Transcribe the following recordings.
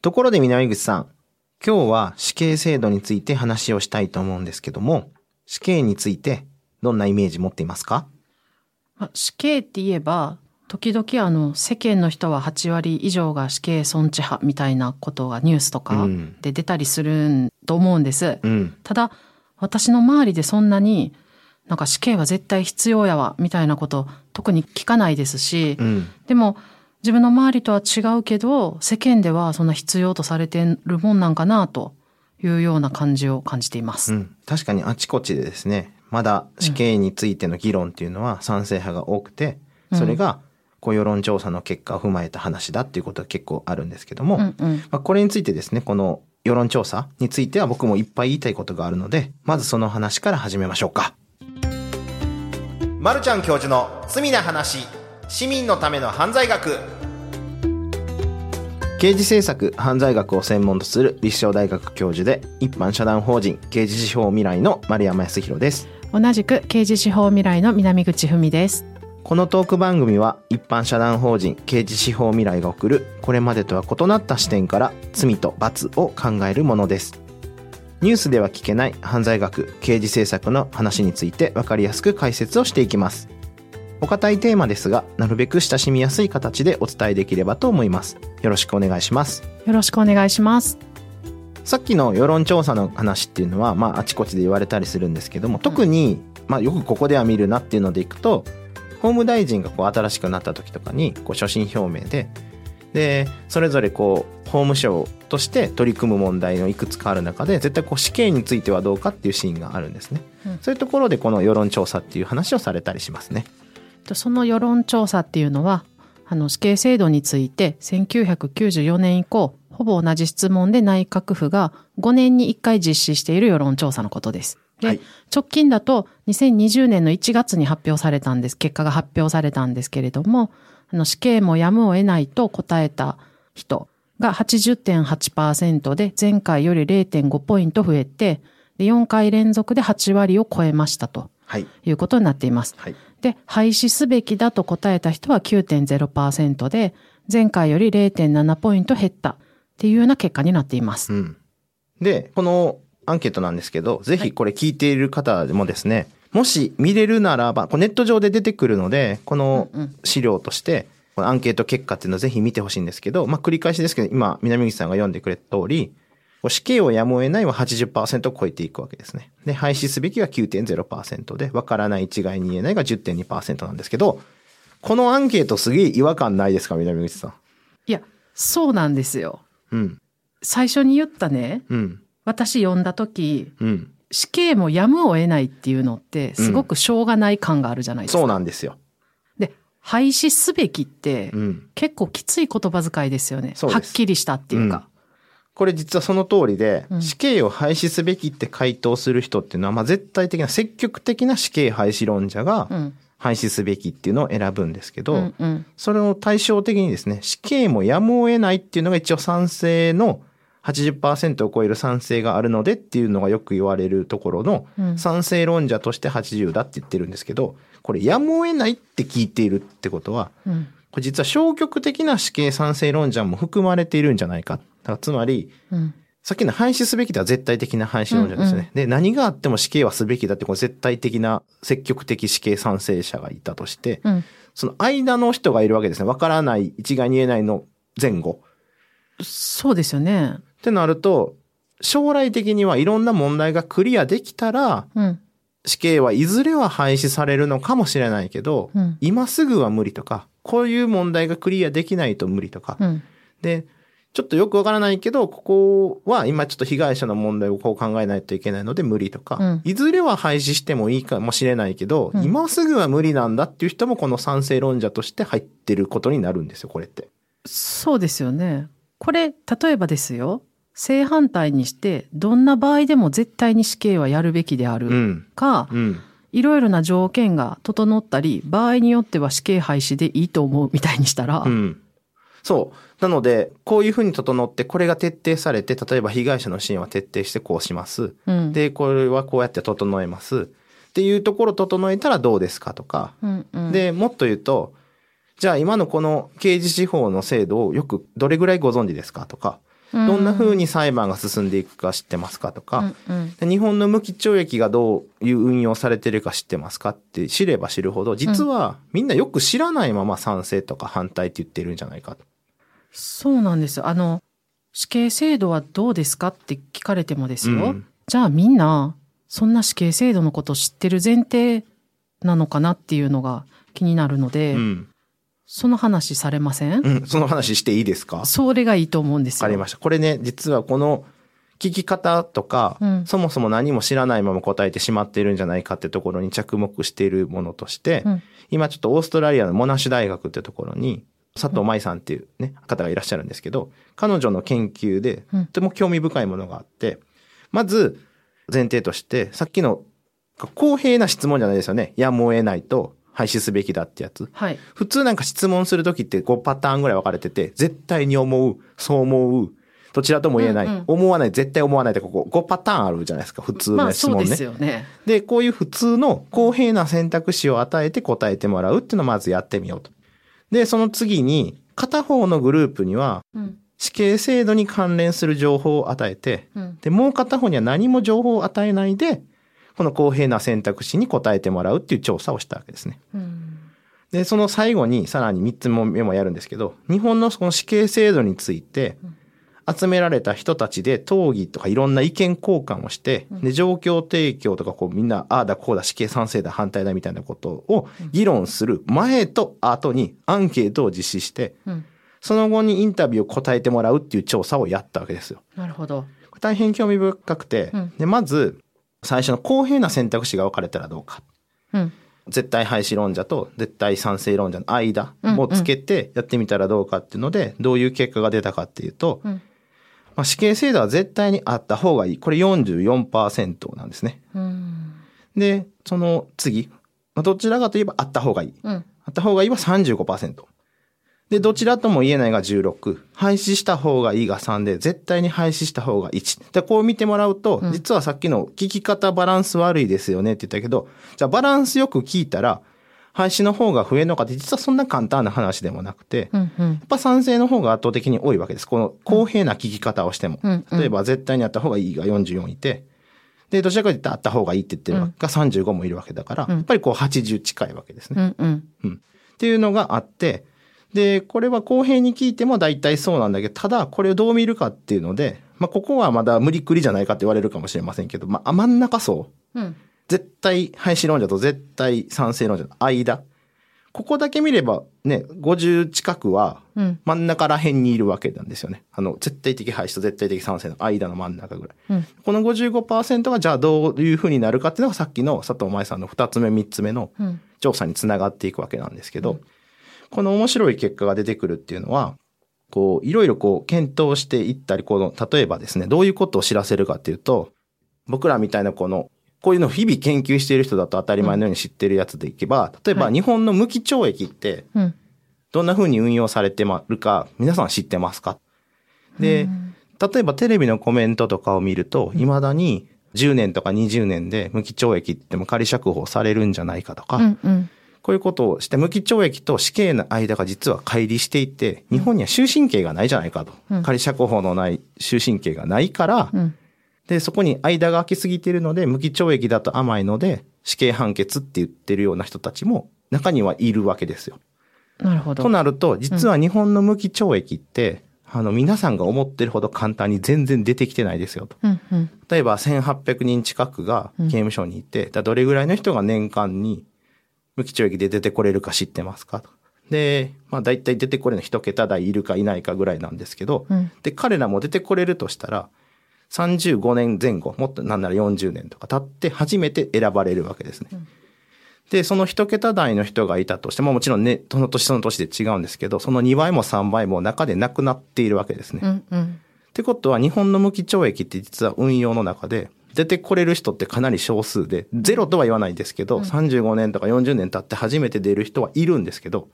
ところで南口さん、今日は死刑制度について話をしたいと思うんですけども、死刑についてどんなイメージ持っていますか？まあ死刑って言えば、時々あの世間の人は8割以上が死刑尊置派みたいなことがニュースとかうんで出たりすると思うんです。うん。ただ、私の周りでそんなになんか死刑は絶対必要やわみたいなこと特に聞かないですし、うん。でも自分の周りとは違うけど世間ではそんな必要とされてるもんなんかなというような感じを感じています。うん。確かにあちこちでですね、まだ死刑についての議論っていうのは賛成派が多くて、それがこう世論調査の結果を踏まえた話だっていうことが結構あるんですけども、うんうん。まあ、これについてですね、この世論調査については僕もいっぱい言いたいことがあるので、まずその話から始めましょうか。まるちゃん教授の罪な話、市民のための犯罪学。刑事政策犯罪学を専門とする立正大学教授で一般社団法人刑事司法未来の丸山康弘です同じく刑事司法未来の南口文です。このトーク番組は一般社団法人刑事司法未来が送るこれまでとは異なった視点から罪と罰を考えるものですニュースでは聞けない犯罪学刑事政策の話について分かりやすく解説をしていきますお堅いテーマですがなるべく親しみやすい形でお伝えできればと思いますよろしくお願いしますよろしくお願いします。さっきの世論調査の話っていうのは、まあ、あちこちで言われたりするんですけども、特に、まあ、よくここでは見るなっていうのでいくと、法務大臣がこう新しくなった時とかに、こう、所信表明で、で、それぞれこう、法務省として取り組む問題のいくつかある中で、絶対こう、死刑についてはどうかっていうシーンがあるんですね。うんそういうところでこの世論調査っていう話をされたりしますね。とその世論調査っていうのは、あの死刑制度について1994年以降、ほぼ同じ質問で内閣府が5年に1回実施している世論調査のことです。で、はい直近だと2020年の1月に発表されたんです、結果が発表されたんですけれども、あの死刑もやむを得ないと答えた人が80.8%で前回より0.5ポイント増えて、で4回連続で8割を超えましたとはい。いうことになっています。はい。で、廃止すべきだと答えた人は9.0%で、前回より0.7ポイント減ったっていうような結果になっています。うん。で、このアンケートなんですけど、ぜひこれ聞いている方でもですね、もし見れるならば、ネット上で出てくるので、この資料として、アンケート結果っていうのをぜひ見てほしいんですけど、まあ繰り返しですけど、今、南口さんが読んでくれた通り、死刑をやむを得ないは80%を超えていくわけですね。で、廃止すべきは9.0%で、わからない一概に言えないが10.2%なんですけど、このアンケートすげえ違和感ないですか、南口さん？いや、そうなんですよ。うん。最初に言ったね、うん。私読んだ時、うん。死刑もやむを得ないっていうのって、すごくしょうがない感があるじゃないですか。そうなんですよ。で、廃止すべきって、うん。結構きつい言葉遣いですよね。はっきりしたっていうか。これ実はその通りで、うん死刑を廃止すべきって回答する人っていうのは、まあ絶対的な積極的な死刑廃止論者がうん。廃止すべきっていうのを選ぶんですけど、うんうん。それを対照的にですね、死刑もやむを得ないっていうのが一応賛成の80%を超える賛成があるのでっていうのがよく言われるところのうん賛成論者として80だって言ってるんですけど、これやむを得ないって聞いているってことは、うん。これ実は消極的な死刑賛成論者も含まれているんじゃないか。だからつまり、うん。さっきの廃止すべきでは絶対的な廃止論者ですね。で、何があっても死刑はすべきだって、これ絶対的な積極的死刑賛成者がいたとして、うん。その間の人がいるわけですね。わからない、一概に言えないの前後。そうですよね。ってなると、将来的にはいろんな問題がクリアできたら、うん。死刑はいずれは廃止されるのかもしれないけど、うん今すぐは無理とか、こういう問題がクリアできないと無理とか、うん。で、ちょっとよくわからないけど、ここは今ちょっと被害者の問題をこう考えないといけないので無理とか、うんいずれは廃止してもいいかもしれないけど、うん今すぐは無理なんだっていう人もこの賛成論者として入ってることになるんですよ、これって。そうですよね。これ、例えばですよ。正反対にして、どんな場合でも絶対に死刑はやるべきであるうん。か、うん。いろいろな条件が整ったり、場合によっては死刑廃止でいいと思うみたいにしたら、うん。そう。なので、こういうふうに整って、これが徹底されて、例えば被害者の支援は徹底してこうします。うん、で、これはこうやって整えます。っていうところ整えたらどうですかとか。うんうん、で、もっと言うと、じゃあ今のこの刑事司法の制度をよくどれぐらいご存知ですかとか、どんな風に裁判が進んでいくか知ってますかとか、うんうんで日本の無期懲役がどういう運用されてるか知ってますかって知れば知るほど、実はみんなよく知らないまま賛成とか反対って言ってるんじゃないかと。そうなんですよ。あの、死刑制度はどうですかって聞かれてもですよ。うんじゃあみんな、そんな死刑制度のことを知ってる前提なのかなっていうのが気になるので、うん。その話されません、うん。その話していいですか？わそれがいいと思うんですよ。かりました。これね、実はこの聞き方とか、うんそもそも何も知らないまま答えてしまっているんじゃないかってところに着目しているものとして、うん今ちょっとオーストラリアのモナッシュ大学ってところに、佐藤舞さんっていうね、方がいらっしゃるんですけど、彼女の研究で、うんとても興味深いものがあって、まず、前提として、さっきの公平な質問じゃないですよね。やむを得ないと廃止すべきだってやつ。はい。普通なんか質問するときって5パターンぐらい分かれてて、絶対に思う、そう思う、どちらとも言えない、うんうん思わない、絶対思わないってここ5パターンあるじゃないですか、普通まあの質問ね。そうですよね。で、こういう普通の公平な選択肢を与えて答えてもらうっていうのをまずやってみようと。で、その次に、片方のグループにはうん。死刑制度に関連する情報を与えて、うん。で、もう片方には何も情報を与えないで、この公平な選択肢に答えてもらうっていう調査をしたわけですね。うん。で、その最後にさらに3つ目もやるんですけど、日本のこの死刑制度について、集められた人たちで討議とかいろんな意見交換をして、で、状況提供とかこうみんな、ああだこうだ死刑賛成だ反対だみたいなことを議論する前と後にアンケートを実施して、うん。その後にインタビューを答えてもらうっていう調査をやったわけですよ。なるほど。大変興味深くて、うんで、まず、最初の公平な選択肢が分かれたらどうか。うん。絶対廃止論者と絶対賛成論者の間をつけてやってみたらどうかっていうので、どういう結果が出たかっていうと、うんまあ、死刑制度は絶対にあった方がいい。これ44%なんですね。うん。で、その次、まあどちらかといえばあった方がいい。うん。あった方がいいは35%。で、どちらとも言えないが16。廃止した方がいいが3で、絶対に廃止した方が1。で、こう見てもらうと、うん実はさっきの聞き方バランス悪いですよねって言ったけど、じゃあバランスよく聞いたら、廃止の方が増えるのかって実はそんな簡単な話でもなくて、うん。うんやっぱ賛成の方が圧倒的に多いわけです。この公平な聞き方をしても。うんうん例えば絶対にあった方がいいが44いて、で、どちらかといったらあった方がいいって言ってるのが35もいるわけだから、うんやっぱりこう80近いわけですね。うん。うん。っていうのがあって、で、これは公平に聞いても大体そうなんだけど、ただこれをどう見るかっていうので、まあここはまだ無理くりじゃないかって言われるかもしれませんけど、まあ真ん中層。うん。絶対廃止論者と絶対賛成論者の間。ここだけ見ればね、50近くはうん。真ん中ら辺にいるわけなんですよね。あの、絶対的廃止と絶対的賛成の間の真ん中ぐらい。うん。この55%がじゃあどういうふうになるかっていうのがさっきの佐藤舞さんの2つ目3つ目のうん。調査につながっていくわけなんですけど、この面白い結果が出てくるっていうのは、こう、いろいろこう、検討していったり、この、例えばですね、どういうことを知らせるかっていうと、僕らみたいなこの、こういうのを日々研究している人だと当たり前のように知ってるやつでいけば、例えばはい日本の無期懲役って、うん。どんな風に運用されてるか、皆さん知ってますか？で、例えばテレビのコメントとかを見ると、未だに10年とか20年で無期懲役っても仮釈放されるんじゃないかとか、うん。うん。こういうことをして、無期懲役と死刑の間が実は乖離していて、日本には終身刑がないじゃないかと。うん仮釈放のない終身刑がないから、うん。で、そこに間が空きすぎているので、無期懲役だと甘いので、死刑判決って言ってるような人たちも中にはいるわけですよ。なるほど。となると、実は日本の無期懲役って、あの、皆さんが思ってるほど簡単に全然出てきてないですよと。うん。うん。例えば1800人近くが刑務所にいて、だどれぐらいの人が年間に無期懲役で出てこれるか知ってますかと。で、まあ大体出てこれるの一桁台いるかいないかぐらいなんですけど、うん。で、彼らも出てこれるとしたら、35年前後、もっとなんなら40年とか経って初めて選ばれるわけですね。で、その一桁台の人がいたとしても、もちろんね、その年その年で違うんですけど、その2倍も3倍も中で亡くなっているわけですね。うん。うん。ってことは日本の無期懲役って実は運用の中で出てこれる人ってかなり少数で、ゼロとは言わないですけど、35年とか40年経って初めて出る人はいるんですけど、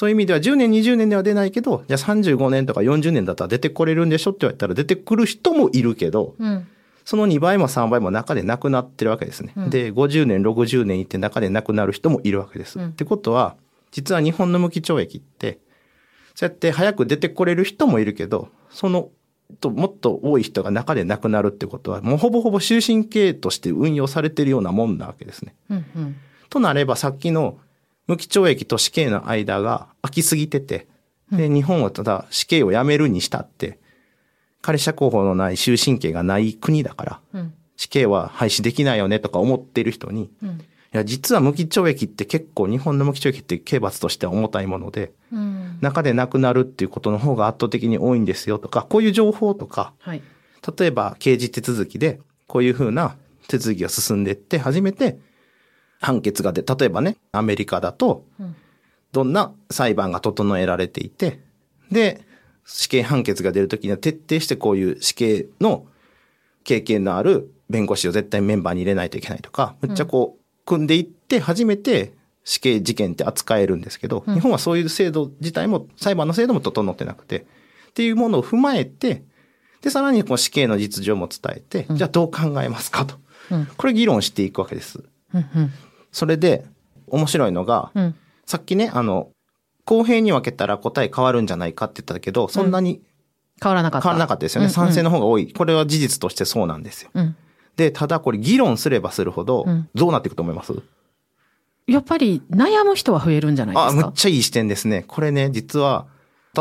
そういう意味では10年20年では出ないけど、じゃあ35年とか40年だったら出てこれるんでしょ？って言われたら出てくる人もいるけど、うん。その2倍も3倍も中で亡くなってるわけですね。で、50年、60年いって中で亡くなる人もいるわけです。うんってことは、実は日本の無期懲役って、そうやって早く出てこれる人もいるけど、そのともっと多い人が中で亡くなるってことは、もうほぼほぼ終身刑として運用されてるようなもんなわけですね。うんうん。となればさっきの無期懲役と死刑の間が空きすぎてて、で、日本はただ死刑をやめるにしたって、仮釈放のない終身刑がない国だから、うん。死刑は廃止できないよねとか思ってる人に、いうん。や、実は無期懲役って結構日本の無期懲役って刑罰としては重たいもので、うん。中で亡くなるっていうことの方が圧倒的に多いんですよとか、こういう情報とか、はい。例えば刑事手続きでこういうふうな手続きが進んでいって初めて判決が出、例えばね、アメリカだとうん。どんな裁判が整えられていて、で、死刑判決が出るときには徹底してこういう死刑の経験のある弁護士を絶対メンバーに入れないといけないとか、むっちゃこう、組んでいって初めて死刑事件って扱えるんですけど、うん日本はそういう制度自体も、裁判の制度も整ってなくて、っていうものを踏まえて、で、さらにこの死刑の実情も伝えて、うんじゃあどう考えますかと。うん。これ議論していくわけです。それで、面白いのが、うん。さっきね、あの、公平に分けたら答え変わるんじゃないかって言ったけど、そんなに変わらなかった。変わらなかったですよね。うん賛成の方が多い。これは事実としてそうなんですよ。うん。で、ただこれ議論すればするほどうん、どうなっていくと思います、やっぱり悩む人は増えるんじゃないであ、すか？むっちゃいい視点ですね。これね、実は、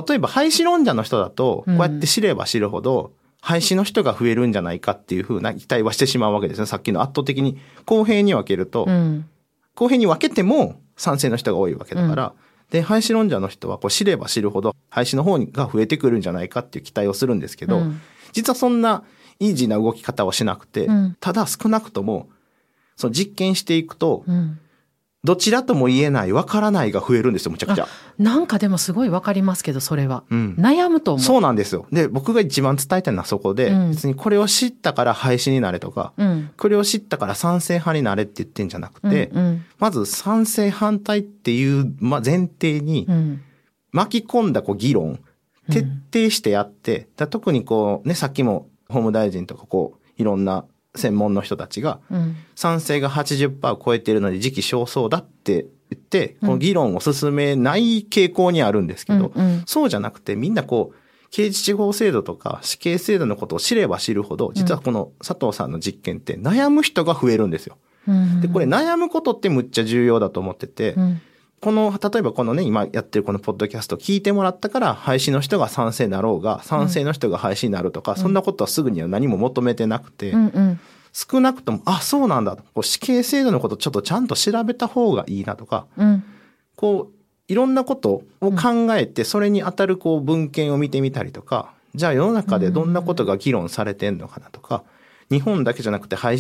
例えば廃止論者の人だと、こうやって知れば知るほど、廃止の人が増えるんじゃないかっていうふうな期待はしてしまうわけですね。さっきの圧倒的に公平に分けると、うん。公平に分けても賛成の人が多いわけだから、で、廃止論者の人はこう知れば知るほど廃止の方が増えてくるんじゃないかっていう期待をするんですけど、うん。実はそんなイージーな動き方をしなくて、うん。ただ少なくとも、その実験していくと、うん。どちらとも言えない、わからないが増えるんですよ、むちゃくちゃ。なんかでもすごいわかりますけど、それは。うん悩むと思う。そうなんですよ。で、僕が一番伝えたいのはそこで、うん別にこれを知ったから廃止になれとか、うん。これを知ったから賛成派になれって言ってんじゃなくて、うんうんまず賛成反対っていう、まあ、前提にうん。巻き込んだこう議論、徹底してやって、だ特にこうね、さっきも法務大臣とかこう、いろんな専門の人たちが、うん。賛成が80%を超えているので時期尚早だって言って、この議論を進めない傾向にあるんですけど、うんうんそうじゃなくてみんなこう、刑事司法制度とか死刑制度のことを知れば知るほど、実はこの佐藤さんの実験って悩む人が増えるんですよ。うん。で、これ悩むことってむっちゃ重要だと思ってて、うん。この、例えばこのね、今やってるこのポッドキャスト聞いてもらったから、廃止の人が賛成だろうが、賛成の人が廃止になるとか、そんなことはすぐには何も求めてなくて、うんうん。少なくとも、あ、そうなんだと。こう死刑制度のことちょっとちゃんと調べた方がいいなとか、うん。こう、いろんなことを考えて、それに当たるこう文献を見てみたりとか、じゃあ世の中でどんなことが議論されてんのかなとか、日本だけじゃなくて廃止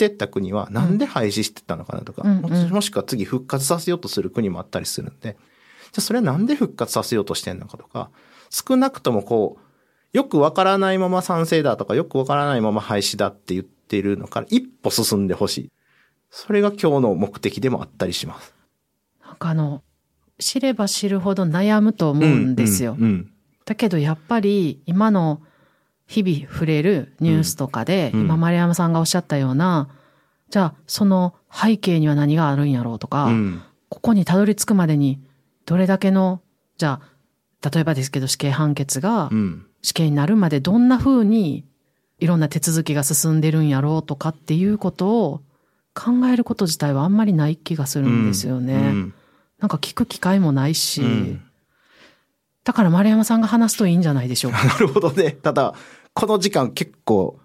してった国はなんで廃止してったのかなとか、うんうんもしくは次復活させようとする国もあったりするんで、じゃあそれはなんで復活させようとしてんのかとか、少なくともこう、よくわからないまま賛成だとか、よくわからないまま廃止だって言っているのから一歩進んでほしい。それが今日の目的でもあったりします。なんかあの、知れば知るほど悩むと思うんですよ。うんうんだけどやっぱり今の日々触れるニュースとかで、うん。今丸山さんがおっしゃったような、じゃあその背景には何があるんやろうとか、うん。ここにたどり着くまでにどれだけの、じゃあ例えばですけど死刑判決がうん。死刑になるまでどんな風にいろんな手続きが進んでるんやろうとかっていうことを考えること自体はあんまりない気がするんですよね。うん。なんか聞く機会もないし、うんだから丸山さんが話すといいんじゃないでしょうか。なるほどね。ただ、この時間結構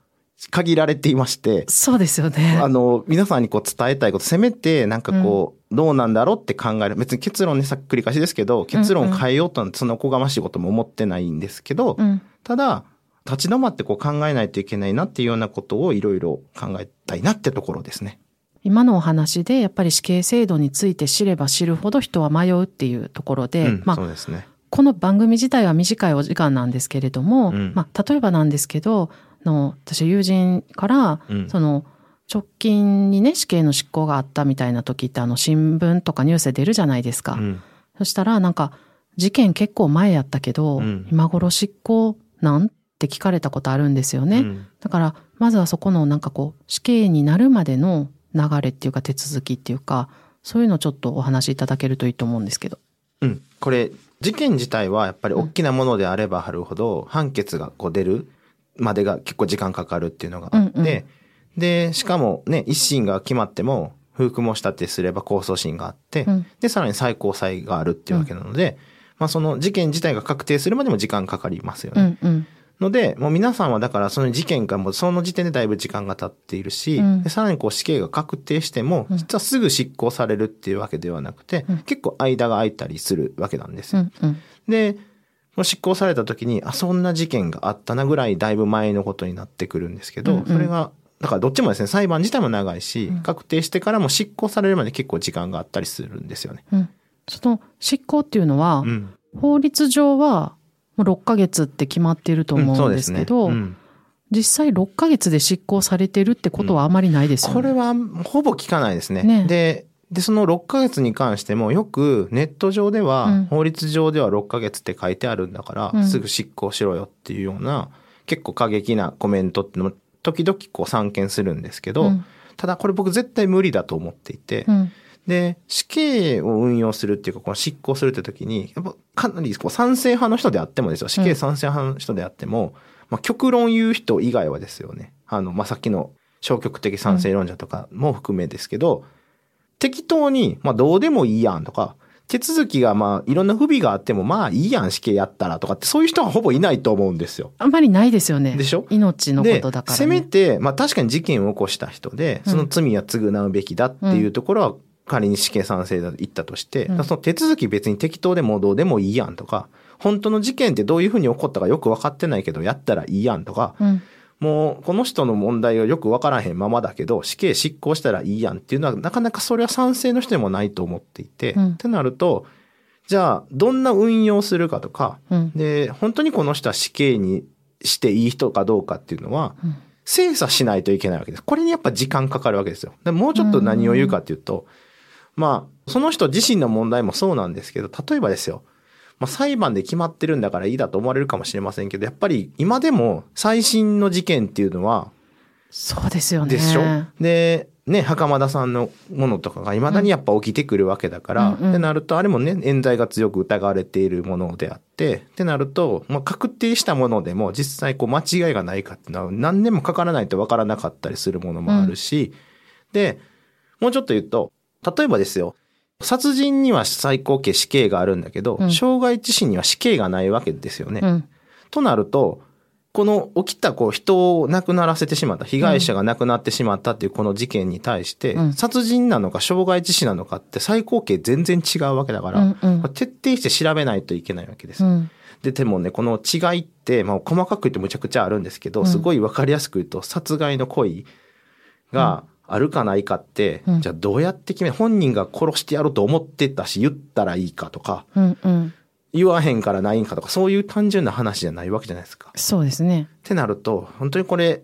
限られていまして、そうですよね。あの、皆さんにこう伝えたいこと、せめてなんかこう、どうなんだろうって考える。別に結論ね、さっくり返しですけど、結論変えようとなんてそんなおこがましいことも思ってないんですけど、うん。ただ、立ち止まってこう考えないといけないなっていうようなことをいろいろ考えたいなってところですね。今のお話でやっぱり死刑制度について知れば知るほど人は迷うっていうところで、うん、まあそうですね。この番組自体は短いお時間なんですけれども、うんまあ例えばなんですけど、あの私友人から、うんその直近にね死刑の執行があったみたいな時ってあの新聞とかニュースで出るじゃないですか。うん。そしたらなんか事件結構前やったけど、うん今頃執行なんって聞かれたことあるんですよね。うんだから、まずはそこのなんかこう、死刑になるまでの流れっていうか手続きっていうか、そういうのをちょっとお話しいただけるといいと思うんですけど。うん。これ、事件自体はやっぱり大きなものであればあるほど、判決がこう出るまでが結構時間かかるっていうのがあって、うんうんで、しかもね、一審が決まっても、不服申し立てすれば控訴審があって、うんで、さらに最高裁があるっていうわけなので、まあその事件自体が確定するまでも時間かかりますようね。んうん。ので、もう皆さんはだからその事件からもうその時点でだいぶ時間が経っているし、うんでさらにこう死刑が確定しても、うん実はすぐ執行されるっていうわけではなくて、うん結構間が空いたりするわけなんですよ。うんうん。で、もう執行された時に、あ、そんな事件があったなぐらいだいぶ前のことになってくるんですけど、うんうんそれが、だからどっちもですね、裁判自体も長いし、うん確定してからも執行されるまで結構時間があったりするんですよね。うん。その執行っていうのは、うん。法律上はもう6ヶ月って決まっていると思うんですけど、うんねうん実際6ヶ月で執行されてるってことはあまりないですよね。これはほぼ聞かないですね。ねで、で、その6ヶ月に関してもよくネット上では、うん法律上では6ヶ月って書いてあるんだから、うんすぐ執行しろよっていうような結構過激なコメントっていうのも時々こう散見するんですけど、うんただこれ僕絶対無理だと思っていて、うん。で、死刑を運用するっていうか、この執行するって時に、やっぱかなりこう賛成派の人であってもですよ、死刑賛成派の人であっても、まあ極論言う人以外はですよね。あの、まあ、さっきの消極的賛成論者とかも含めですけど、適当に、まあ、どうでもいいやんとか、手続きがまあ、いろんな不備があっても、まあいいやん、死刑やったらとかって、そういう人はほぼいないと思うんですよ。あんまりないですよね。でしょ？命のこでとだから、せね。めて、まあ確かに事件を起こした人で、うんその罪は償うべきだっていうところは、仮に死刑賛成だと言ったとして、うんその手続き別に適当でもどうでもいいやんとか、本当の事件ってどういうふうに起こったかよく分かってないけど、やったらいいやんとか、うん。もうこの人の問題をよく分からへんままだけど、死刑執行したらいいやんっていうのは、なかなかそれは賛成の人でもないと思っていて、うんってなると、じゃあ、どんな運用するかとか、うん。で、本当にこの人は死刑にしていい人かどうかっていうのは、うん精査しないといけないわけです。これにやっぱ時間かかるわけですよ。でもうちょっと何を言うかっていうと、まあ、その人自身の問題もそうなんですけど、例えばですよ、まあ、裁判で決まってるんだからいいだと思われるかもしれませんけど、やっぱり今でも最新の事件っていうのは、そうですよね。でしょ？で、ね、袴田さんのものとかが未だにやっぱ起きてくるわけだから、うんうんってなると、あれもね、冤罪が強く疑われているものであって、ってなると、まあ、確定したものでも実際こう間違いがないかっていうのは何年もかからないとわからなかったりするものもあるし、で、もうちょっと言うと、例えばですよ、殺人には最高刑死刑があるんだけど、うん傷害致死には死刑がないわけですよね。うん。となると、この起きたこう人を亡くならせてしまった、被害者が亡くなってしまったっていうこの事件に対して、うん殺人なのか傷害致死なのかって最高刑全然違うわけだから、うんうん徹底して調べないといけないわけです。うん。で、でもね、この違いって、まあ細かく言ってむちゃくちゃあるんですけど、うんすごいわかりやすく言うと、殺害の行為があるかないかって、うんじゃあどうやって決め、本人が殺してやろうと思ってたし、言ったらいいかとか、うん。うん。言わへんからないんかとか、そういう単純な話じゃないわけじゃないですか。そうですね。ってなると、本当にこれ、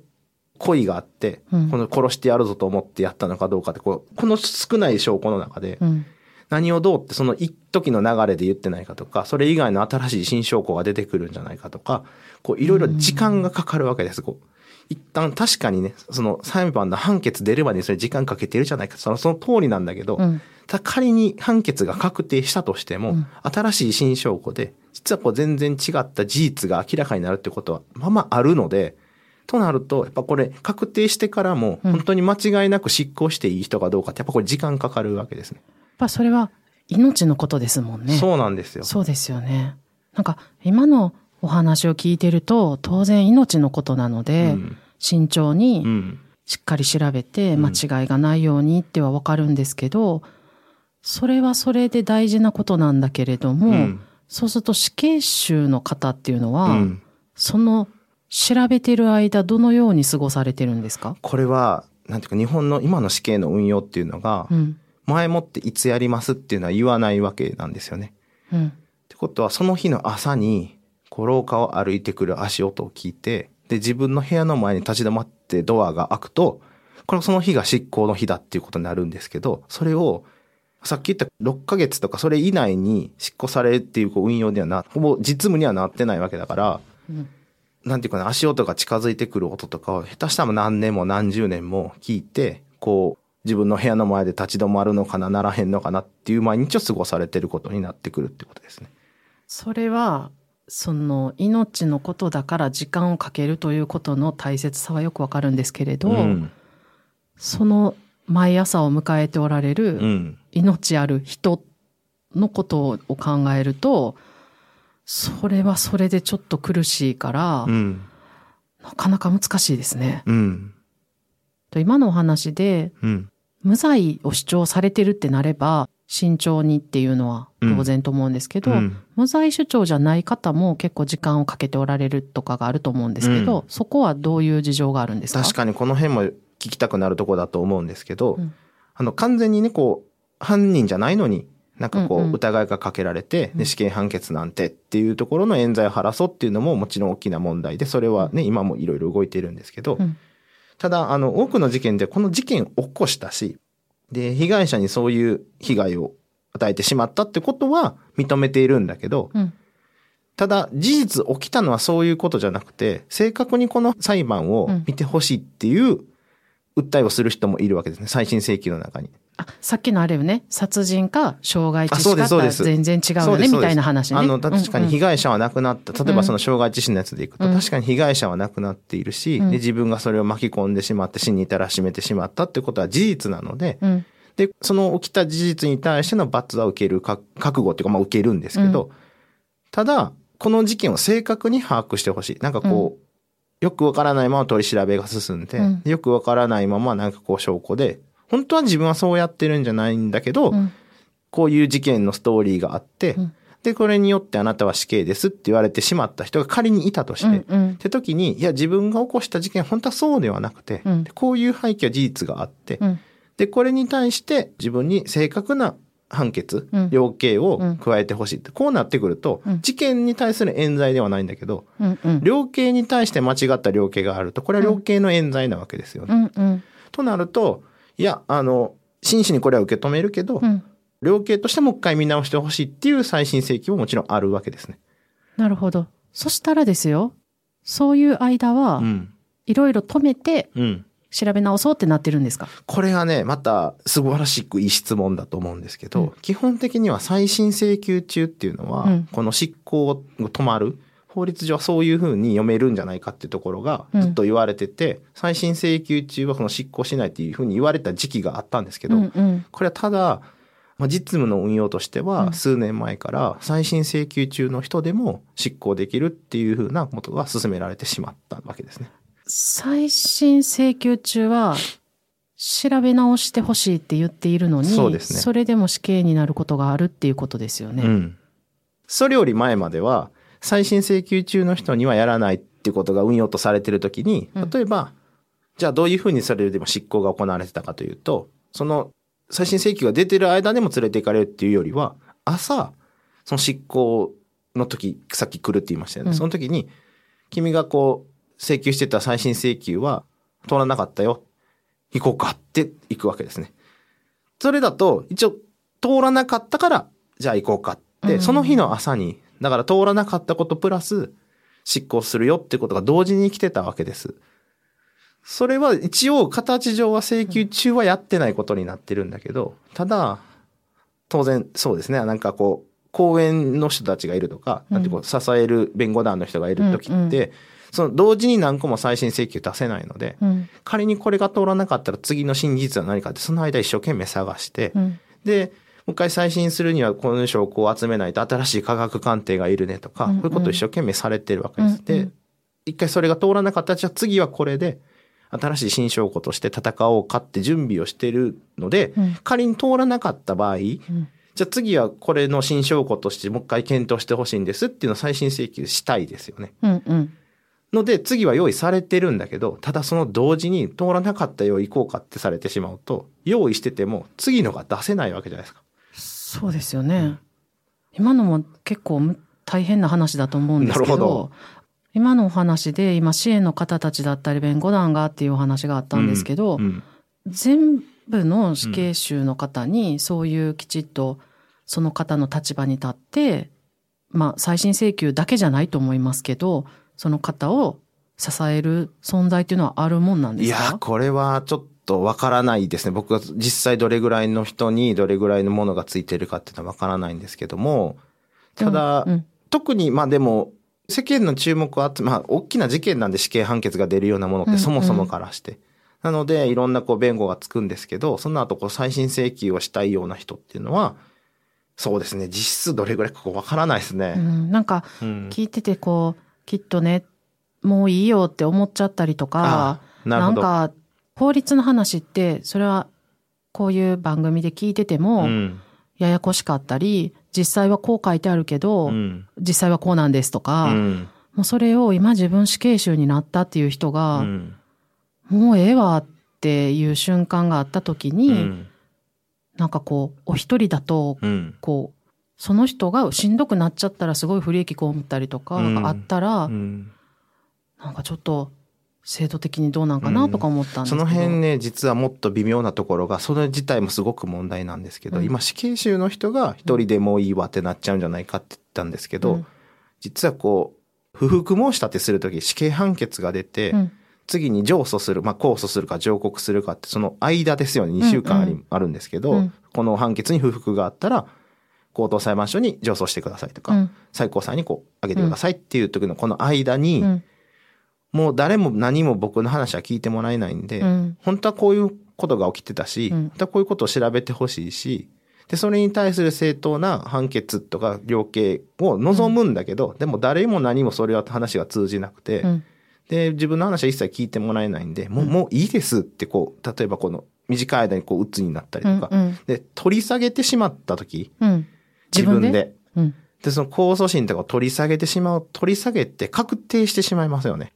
恋があって、うんこの殺してやるぞと思ってやったのかどうかって、こう、この少ない証拠の中で、うん。何をどうってその一時の流れで言ってないかとか、それ以外の新しい新証拠が出てくるんじゃないかとか、こう、いろいろ時間がかかるわけです。こう一旦確かにね、その裁判の判決出るまでにそれ時間かけてるじゃないか。そのその通りなんだけど、うん。仮に判決が確定したとしても、うん新しい新証拠で、実はこう全然違った事実が明らかになるってことは、まあまああるので、となると、やっぱこれ確定してからも、うん本当に間違いなく執行していい人かどうかって、やっぱこれ時間かかるわけですね。やっぱそれは命のことですもんね。そうなんですよ。そうですよね。なんか今のお話を聞いてると当然命のことなので、うん慎重にうん。しっかり調べてうん間違いがないようにってはわかるんですけど、それはそれで大事なことなんだけれども、うんそうすると死刑囚の方っていうのは、うんその調べてる間どのように過ごされてるんですか？これは、なんていうか日本の今の死刑の運用っていうのがう、ん。前もっていつやりますっていうのは言わないわけなんですよね。うん。ってことは、その日の朝に、こう廊下を歩いてくる足音を聞いて、で、自分の部屋の前に立ち止まってドアが開くと、これはその日が執行の日だっていうことになるんですけど、それを、さっき言った6ヶ月とかそれ以内に執行されるっていうこう運用ではな、ほぼ実務にはなってないわけだから、うんなんていうかな、足音が近づいてくる音とかを、下手したら何年も何十年も聞いて、こう、自分の部屋の前で立ち止まるのかな、ならへんのかなっていう毎日を過ごされてることになってくるってことですね。それはその命のことだから時間をかけるということの大切さはよくわかるんですけれど、うん。その毎朝を迎えておられうるん。命ある人のことを考えると、それはそれでちょっと苦しいから、うん。なかなか難しいですね。うん。と今のお話で、うん。無罪を主張されてるってなれば、慎重にっていうのは当然と思うんですけど、うん。無罪主張じゃない方も結構時間をかけておられるとかがあると思うんですけど、うん。そこはどういう事情があるんですか？確かにこの辺も聞きたくなるとこだと思うんですけど、うん。あの、完全にね、こう、犯人じゃないのに、なんかこう、疑いがかけられて、死刑判決なんてっていうところの冤罪を晴らそうっていうのももちろん大きな問題で、それはね、今もいろいろ動いているんですけど、うん。ただ、あの、多くの事件でこの事件を起こしたし、で、被害者にそういう被害を与えてしまったってことは認めているんだけど、うんただ、事実起きたのはそういうことじゃなくて、正確にこの裁判を見てほしいっていう訴えをする人もいるわけですね。再審請求の中に。あさっきのあれよね、殺人か傷害致死かだっ全然違うよね、みたいな話ね。あの、確かに被害、害者は亡くなった。例えばその傷害致死のやつでいくと、うん。確かに被害者は亡くなっているし、うん。で、自分がそれを巻き込んでしまって死に至らしめてしまったってことは事実なので、うん。で、その起きた事実に対しての罰は受けるか、覚悟っていうか、まあ受けるんですけど、ただ、この事件を正確に把握してほしい。なんかこう、よくわからないまま取り調べが進んで、うん。よくわからないままなんかこう証拠で、本当は自分はそうやってるんじゃないんだけど、うん。こういう事件のストーリーがあって、うん。で、これによってあなたは死刑ですって言われてしまった人が仮にいたとして、うんうん。って時に、いや、自分が起こした事件、本当はそうではなくて、うん。でこういう背景は事実があって、うん。で、これに対して自分に正確な判決、うん。量刑を加えてほしいって、こうなってくると、うん。事件に対する冤罪ではないんだけど、量刑に対して間違った量刑があると、これは量刑の冤罪なわけですよね。となると、いや、あの、真摯にこれは受け止めるけど、うん量刑としてもう一回見直してほしいっていう再審請求ももちろんあるわけですね。なるほど。そしたらですよ、そういう間はう、ん。いろいろ止めてうん。調べ直そうってなってるんですか？これがね、また素晴らしくいい質問だと思うんですけど、うん基本的には再審請求中っていうのは、うんこの執行が止まる。法律上はそういうふうに読めるんじゃないかっていうところがうんずっと言われてて、再審請求中はその執行しないっていうふうに言われた時期があったんですけど、うんうんこれはただ、まあ、実務の運用としてうんは数年前から再審請求中の人でも執行できるっていうふうなことが進められてしまったわけですね。再審請求中は、調べ直してほしいって言っているのに、そうですねそれでも死刑になることがあるっていうことですよね。うん。それより前までは、再審請求中の人にはやらないってことが運用とされてるときにうん、例えば、じゃあどういうふうにそれでも執行が行われてたかというと、その再審請求が出てる間でも連れて行かれるっていうよりは、朝、その執行の時、さっき来るって言いましたよね。うんその時に、君がこう、請求してた再審請求は通らなかったよ。行こうかって行くわけですね。それだと、一応、通らなかったから、じゃあ行こうかって、うんその日の朝に、だから通らなかったことプラス、執行するよってことが同時に来てたわけです。それは一応形上は請求中はやってないことになってるんだけど、ただ、当然そうですね、なんかこう、公園の人たちがいるとか、うん。なんてこう、支える弁護団の人がいる時うんって、その同時に何個も再審請求出せないので、うん。仮にこれが通らなかったら次の真実は何かって、その間一生懸命探して、うん。で、もう一回再審するにはこの証拠を集めないと新しい科学鑑定がいるねとか、うんうんこういうことを一生懸命されてるわけです。うんうでん、一回それが通らなかったら、じゃあ次はこれで、新しい新証拠として戦おうかって準備をしてるので、うん仮に通らなかった場合、うんじゃあ次はこれの新証拠としてもう一回検討してほしいんですっていうのを再審請求したいですよね。うんうんので、次は用意されてるんだけど、ただその同時に通らなかったよう行こうかってされてしまうと、用意してても次のが出せないわけじゃないですか。そうですよね。今のも結構む大変な話だと思うんですけど、ど。今のお話で今支援の方たちだったり弁護団がっていうお話があったんですけど、うん全部の死刑囚の方にそういうきちっとその方の立場に立って、まあ再審請求だけじゃないと思いますけど、その方を支える存在っていうのはあるもんなんでいや、すかこれはちょっとわからないですね。僕が実際どれぐらいの人にどれぐらいのものがついてるかっていうのはわからないんですけども、ただ、うん特に、まあでも、世間の注目を集め、まあ、大きな事件なんで死刑判決が出るようなものってそもそもからして。なので、いろんなこう弁護がつくんですけど、その後こう再審請求をしたいような人っていうのは、そうですね、実質どれぐらいかわからないですね。うん、なんか、うん聞いててこう、きっとね、もういいよって思っちゃったりとか、あなんか、法律の話って、それは、こういう番組で聞いてても、うん。ややこしかったり、実際はこう書いてあるけど、うん。実際はこうなんですとか、うん。もうそれを今自分死刑囚になったっていう人が、うん。もうええわっていう瞬間があった時に、うん。なんかこう、お一人だと、うん。こう、その人がしんどくなっちゃったらすごい不利益被ったりとかあったら、うんなんかちょっと制度的にどうなんかなとか思ったんですそけど。の辺ね、実はもっと微妙なところが、それ自体もすごく問題なんですけど、うん。今死刑囚の人が一人でもういいわってなっちゃうんじゃないかって言ったんですけど、うん。実はこう、不服申し立てするとき死刑判決が出て、うん。次に上訴する、まあ、控訴するか上告するかって、その間ですよね、2週間あり、うんうん。あるんですけど、うん。この判決に不服があったら、高等裁判所に上訴してくださいとか、うん。最高裁にこう、上げてくださいっていう時のこの間に、うんもう誰も何も僕の話は聞いてもらえないんで、うん。本当はこういうことが起きてたし、うん。本当はこういうことを調べてほしいし、で、それに対する正当な判決とか量刑を望むんだけど、でも誰も何もそれは話が通じなくて、うん。で、自分の話は一切聞いてもらえないんで、もう、もういいですってこう、例えばこの短い間にこう、鬱になったりとか、うん。で、取り下げてしまった時、うん。自分で。うん。で、その控訴審とかを取り下げてしまう、取り下げて確定してしまいますよね。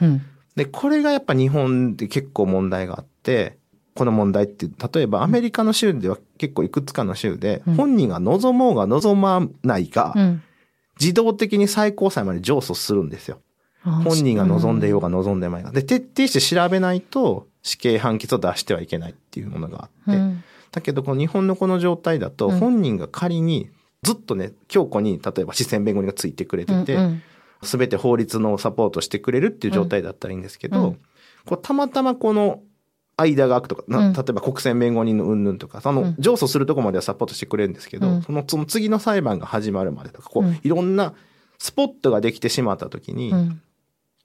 うん。で、これがやっぱ日本で結構問題があって、この問題って、例えばアメリカの州では結構いくつかの州で、うん。本人が望もうが望まないが、うん。自動的に最高裁まで上訴するんですよ。あ本人が望んでようが望んでまいが。で、徹底して調べないと死刑判決を出してはいけないっていうものがあって。うん。だけど、この日本のこの状態だと、うん。本人が仮にずっとね、強固に、例えば視線弁護人がついてくれてて、うんうんすべて法律のサポートしてくれるっていう状態だったらいいんですけど、うん。こうたまたまこの間が空くとか、例えば国選弁護人の云々とか、そのうん。上訴するとこまではサポートしてくれるんですけど、うん。そのその次の裁判が始まるまでとか、こう、うん。いろんなスポットができてしまった時に、うん。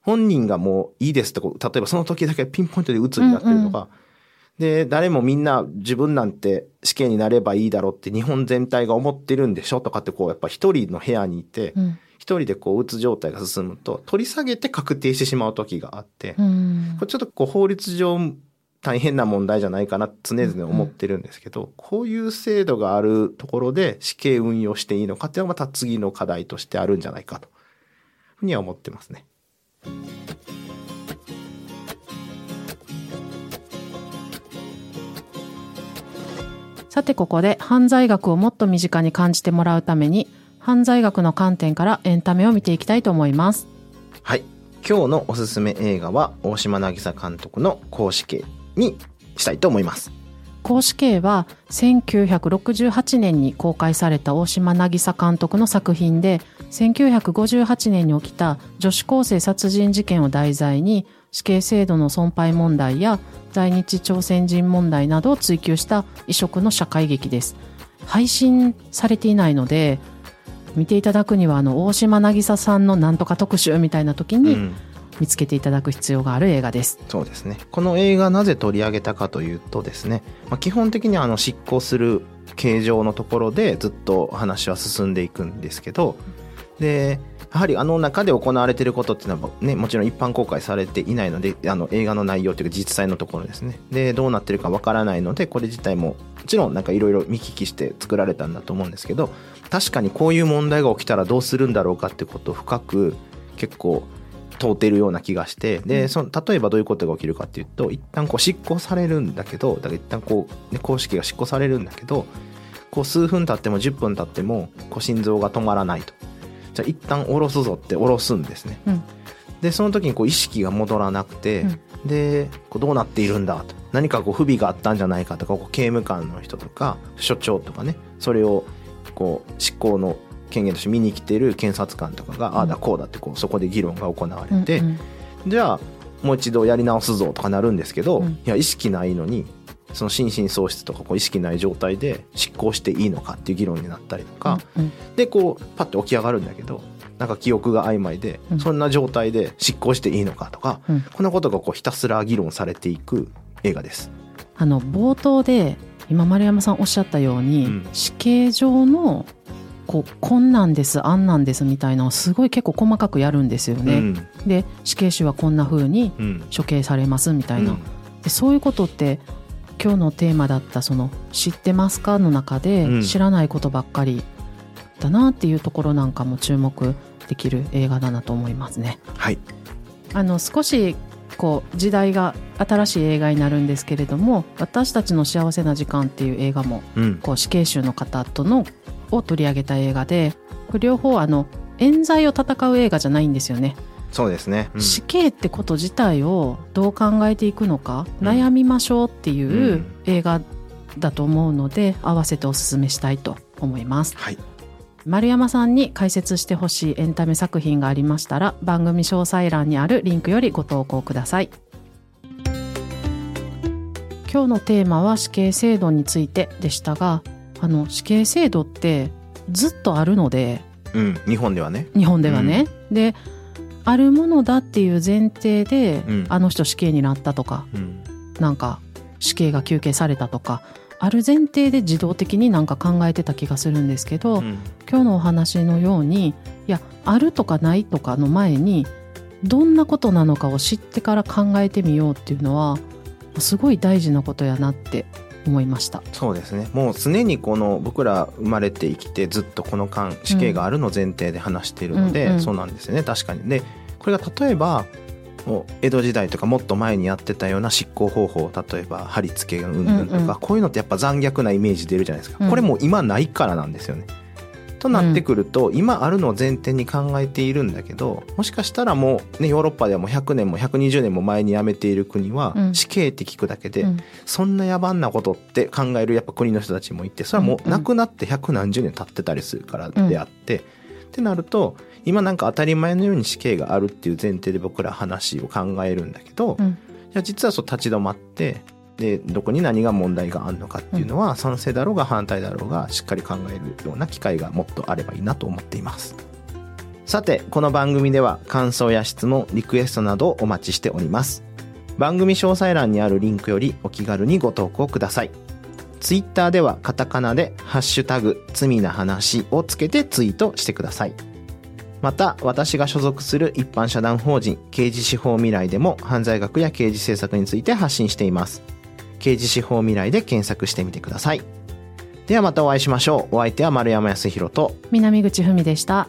本人がもういいですとこう、例えばその時だけピンポイントで鬱になってるとか、で、誰もみんな自分なんて死刑になればいいだろうって日本全体が思ってるんでしょ？とかってこう、やっぱ一人の部屋にいて、うん。一人でこう、うつ状態が進むと、取り下げて確定してしまう時があって、うん。これちょっとこう、法律上大変な問題じゃないかな常々思ってるんですけど、こういう制度があるところで死刑運用していいのかっていうのがまた次の課題としてあるんじゃないかと、ふうには思ってますね。さてここで犯罪学をもっと身近に感じてもらうために犯罪学の観点からエンタメを見ていきたいと思います。はい。今日のおすすめ映画は、大島渚監督の公式刑にしたいと思います。公死刑は1968年に公開された大島渚監督の作品で1958年に起きた女子高生殺人事件を題材に死刑制度の損廃問題や在日朝鮮人問題などを追求した異色の社会劇です配信されていないので見ていただくにはあの大島渚さんのなんとか特集みたいな時にうん見つけていただく必要がある映画です。そうですね。この映画なぜ取り上げたかというとですね、まあ、基本的にあの執行する形状のところでずっと話は進んでいくんですけど、で、やはりあの中で行われていることっていうのはね、もちろん一般公開されていないので、あの映画の内容というか実際のところですね。で、どうなってるかわからないので、これ自体ももちろんなんかいろいろ見聞きして作られたんだと思うんですけど、確かにこういう問題が起きたらどうするんだろうかってことを深く結構問うてるような気がしてでその例えばどういうことが起きるかっていうと一旦こう執行されるんだけどだから一旦こう、ね、公式が執行されるんだけどこう数分経っても10分経ってもこう心臓が止まらないとじゃあ一旦下ろすぞって下ろすんですね、うん。でその時にこう意識が戻らなくて、でこうどうなっているんだと。何かこう不備があったんじゃないかとかこう刑務官の人とか所長とかね。それをこう執行の権限として見に来てる検察官とかが、ああだこうだってこうそこで議論が行われて、うんうん。じゃあもう一度やり直すぞとかなるんですけど、うん。いや意識ないのにその心身喪失とかこう意識ない状態で執行していいのかっていう議論になったりとか、うんでこうパッと起き上がるんだけどなんか記憶が曖昧で、うん。そんな状態で執行していいのかとか、うん。こんなことがこうひたすら議論されていく映画です。あの冒頭で今丸山さんおっしゃったように、うん。死刑上のこうこんなんですあんなんですみたいなのをすごい結構細かくやるんですよね。うん。で死刑囚はこんな風にうん。処刑されますみたいな、うん。でそういうことって今日のテーマだったその「知ってますか?」の中でうん知らないことばっかりだなっていうところなんかも注目できる映画だなと思いますね。はい、あの少しこう時代が新しい映画になるんですけれども「私たちの幸せな時間」っていう映画もうんこう死刑囚の方とのを取り上げた映画でこれ両方あの冤罪を戦う映画じゃないんですよね。そうですね。うん。死刑ってこと自体をどう考えていくのか、うん。悩みましょうっていううん。映画だと思うので合わせておすすめしたいと思います。はい、丸山さんに解説してほしいエンタメ作品がありましたら番組詳細欄にあるリンクよりご投稿ください。今日のテーマは死刑制度についてでしたがあの死刑制度ってずっとあるのでうん、日本ではね。日本ではね、であるものだっていう前提で、うん。あの人死刑になったとかうん、なんか死刑が求刑されたとかある前提で自動的になんか考えてた気がするんですけど、うん。今日のお話のようにいやあるとかないとかの前にどんなことなのかを知ってから考えてみようっていうのはすごい大事なことやなって思いました。そうですね。もう常にこの僕ら生まれて生きてずっとこの間死刑があるの前提で話しているので、うんうんそうなんですよね。確かに。で、これが例えばもう江戸時代とかもっと前にやってたような執行方法例えば貼り付け云々とか、うんうんこういうのってやっぱ残虐なイメージ出るじゃないですか、うんこれもう今ないからなんですよね。となってくると、今あるのを前提に考えているんだけどもしかしたらもうねヨーロッパではもう100年も120年も前に辞めている国は、うん。死刑って聞くだけで、うん。そんな野蛮なことって考えるやっぱ国の人たちもいてそれはもう亡くなって百何十年経ってたりするからであって、ってなると今なんか当たり前のように死刑があるっていう前提で僕ら話を考えるんだけど、実はそう立ち止まってでどこに何が問題があるのかっていうのは、賛成だろうが反対だろうがしっかり考えるような機会がもっとあればいいなと思っています。さてこの番組では感想や質問リクエストなどをお待ちしております。番組詳細欄にあるリンクよりお気軽にご投稿ください。ツイッターではカタカナで「ハッシュタグ罪な話」をつけてツイートしてください。また私が所属する一般社団法人刑事司法未来でも犯罪学や刑事政策について発信しています刑事司法未来で検索してみてください。ではまたお会いしましょう。お相手は丸山康弘と。南口文でした。